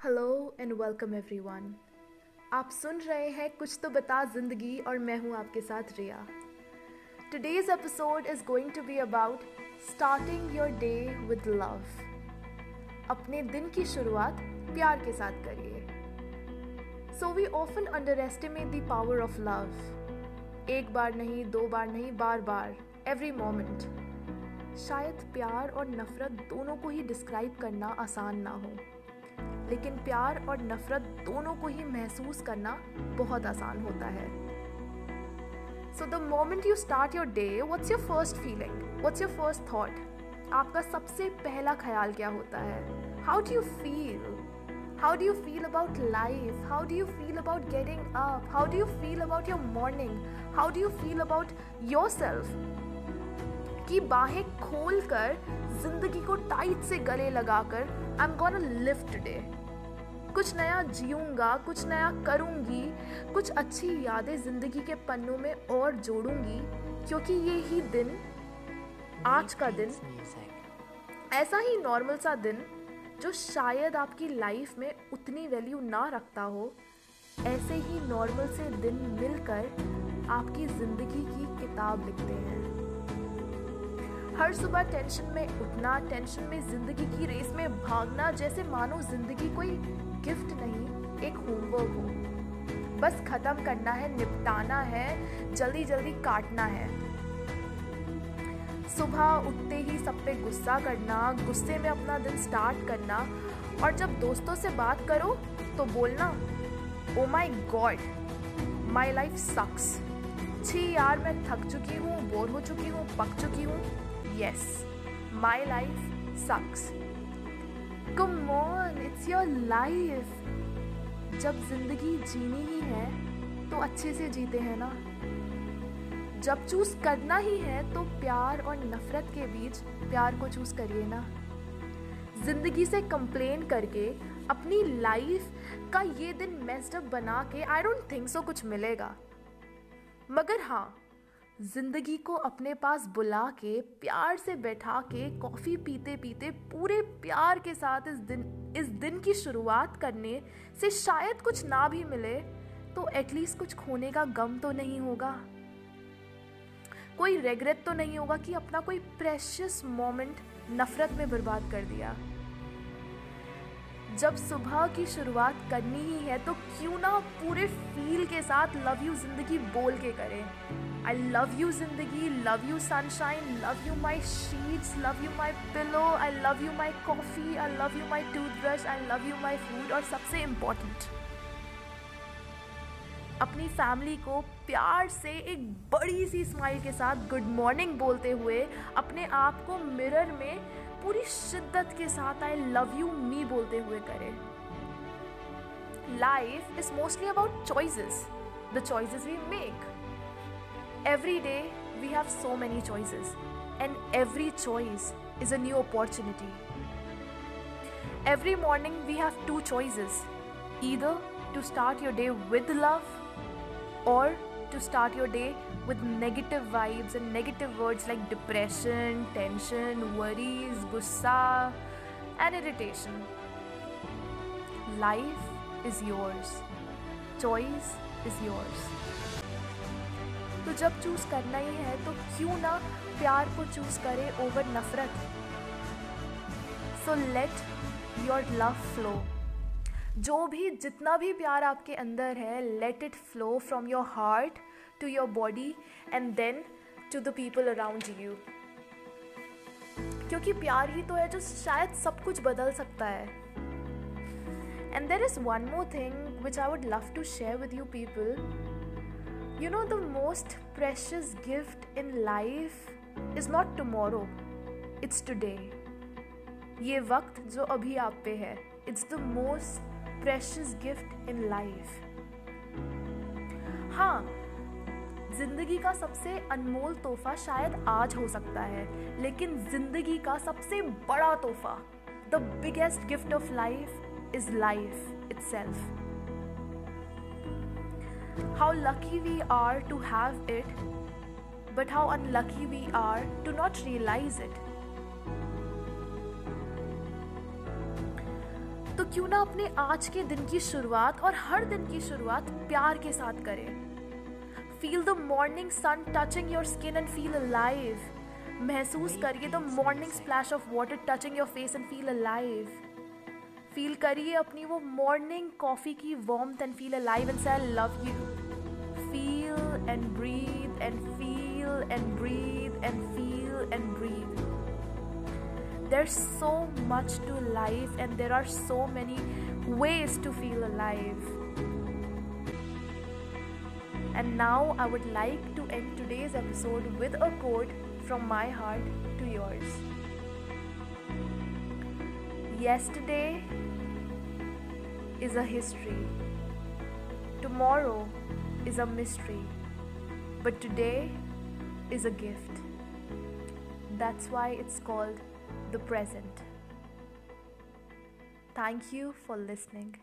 Hello and welcome everyone आप सुन रहे हैं कुछ तो बता ज़िंदगी और मैं हूँ आपके साथ Riya. Today's episode is going to be about starting your day with love अपने दिन की शुरुआत प्यार के साथ करिए। So we often underestimate the power of love एक बार नहीं, दो बार नहीं, बार बार एवरी मोमेंट शायद प्यार और नफरत दोनों को ही डिस्क्राइब करना आसान ना हो। लेकिन प्यार और नफरत दोनों को ही महसूस करना बहुत आसान होता है। So the moment you start your day what's your first feeling what's your first thought आपका सबसे पहला ख्याल क्या होता है? How do you feel how do you feel about life how do you feel about getting up how do you feel about your morning how do you feel about yourself की बाहें खोल कर ज़िंदगी को टाइट से गले लगाकर I am gonna live today कुछ नया जीऊँगा कुछ नया करूँगी कुछ अच्छी यादें ज़िंदगी के पन्नों में और जोड़ूँगी क्योंकि ये ही दिन आज का दिन ऐसा ही नॉर्मल सा दिन जो शायद आपकी लाइफ में उतनी वैल्यू ना रखता हो ऐसे ही नॉर्मल से दिन मिलकर आपकी ज़िंदगी की किताब लिखते हैं। हर सुबह टेंशन में उठना टेंशन में ज़िंदगी की रेस में भागना जैसे मानो ज़िंदगी कोई गिफ्ट नहीं, एक होमवर्क हो। बस ख़त्म करना है, निपटाना है जल्दी जल्दी काटना है। सुबह उठते ही सब पे गुस्सा करना, गुस्से में अपना दिन स्टार्ट करना और जब दोस्तों से बात करो तो बोलना ओ माई गॉड माई लाइफ सक्स छी यार, मैं थक चुकी हूँ, बोर हो चुकी हूँ, पक चुकी हूँ। Yes my life sucks come on it's your life जब ज़िंदगी जीनी ही है तो अच्छे से जीते हैं ना। जब चूज़ करना ही है तो प्यार और नफरत के बीच प्यार को चूज़ करिए ना। ज़िंदगी से कंप्लेन करके, अपनी लाइफ का ये दिन मेस्टअप बना के आई डोंट थिंक सो कुछ मिलेगा। मगर हाँ ज़िंदगी को अपने पास बुला के, प्यार से बैठा के, कॉफ़ी पीते पीते पूरे प्यार के साथ इस दिन इस दिन की शुरुआत करने से शायद कुछ ना भी मिले तो एटलीस्ट कुछ खोने का गम तो नहीं होगा। कोई रेगरेट तो नहीं होगा कि अपना कोई प्रेशियस मोमेंट नफरत में बर्बाद कर दिया। जब सुबह की शुरुआत करनी ही है तो क्यों ना पूरे फील के साथ लव यू ज़िंदगी बोल के करें। आई लव यू ज़िंदगी love you sunshine love you my sheets love you my pillow I love you my coffee I love you my toothbrush I love you my food और सबसे important अपनी family को प्यार से एक बड़ी सी smile के साथ गुड मॉर्निंग बोलते हुए अपने आप को मिरर में पूरी शिद्दत के साथ आई लव यू मी बोलते हुए करें। Life is mostly about choices the choices we make every day we have so many choices and every choice is a new opportunity every morning we have two choices, either to start your day with love or to start your day with negative vibes and negative words like depression, tension, worries, gussa, and irritation. Life is yours. Choice is yours. तो जब choose करना ही है तो क्यों ना प्यार को choose करें ओवर नफरत so let your love flow जो भी, जितना भी प्यार आपके अंदर है let it flow from your heart to your body and then to the people around you क्योंकि प्यार ही तो है जो शायद सब कुछ बदल सकता है। And there is one more thing which I would love to share with you people you know the most precious gift in life is not tomorrow it's today ये वक्त जो अभी आप पे है it's the most precious gift in life हाँ ज़िंदगी का सबसे अनमोल तोहफा शायद आज हो सकता है, लेकिन ज़िंदगी का सबसे बड़ा तोहफा the biggest gift of life is life itself how lucky we are to have it but how unlucky we are to not realise it तो क्यों ना अपने आज के दिन की शुरुआत और हर दिन की शुरुआत प्यार के साथ करें। Feel the morning sun touching your skin and feel alive महसूस करिए the morning splash of water touching your face and feel alive feel करिए अपनी वो मॉर्निंग कॉफ़ी की warmth and feel alive and I love you feel and breathe and feel and breathe and feel and breathe there's so much to life and there are so many ways to feel alive. And now i would like to end today's episode with a quote from my heart to yours. Yesterday is a history. Tomorrow is a mystery. But today is a gift. That's why it's called the present. Thank you for listening.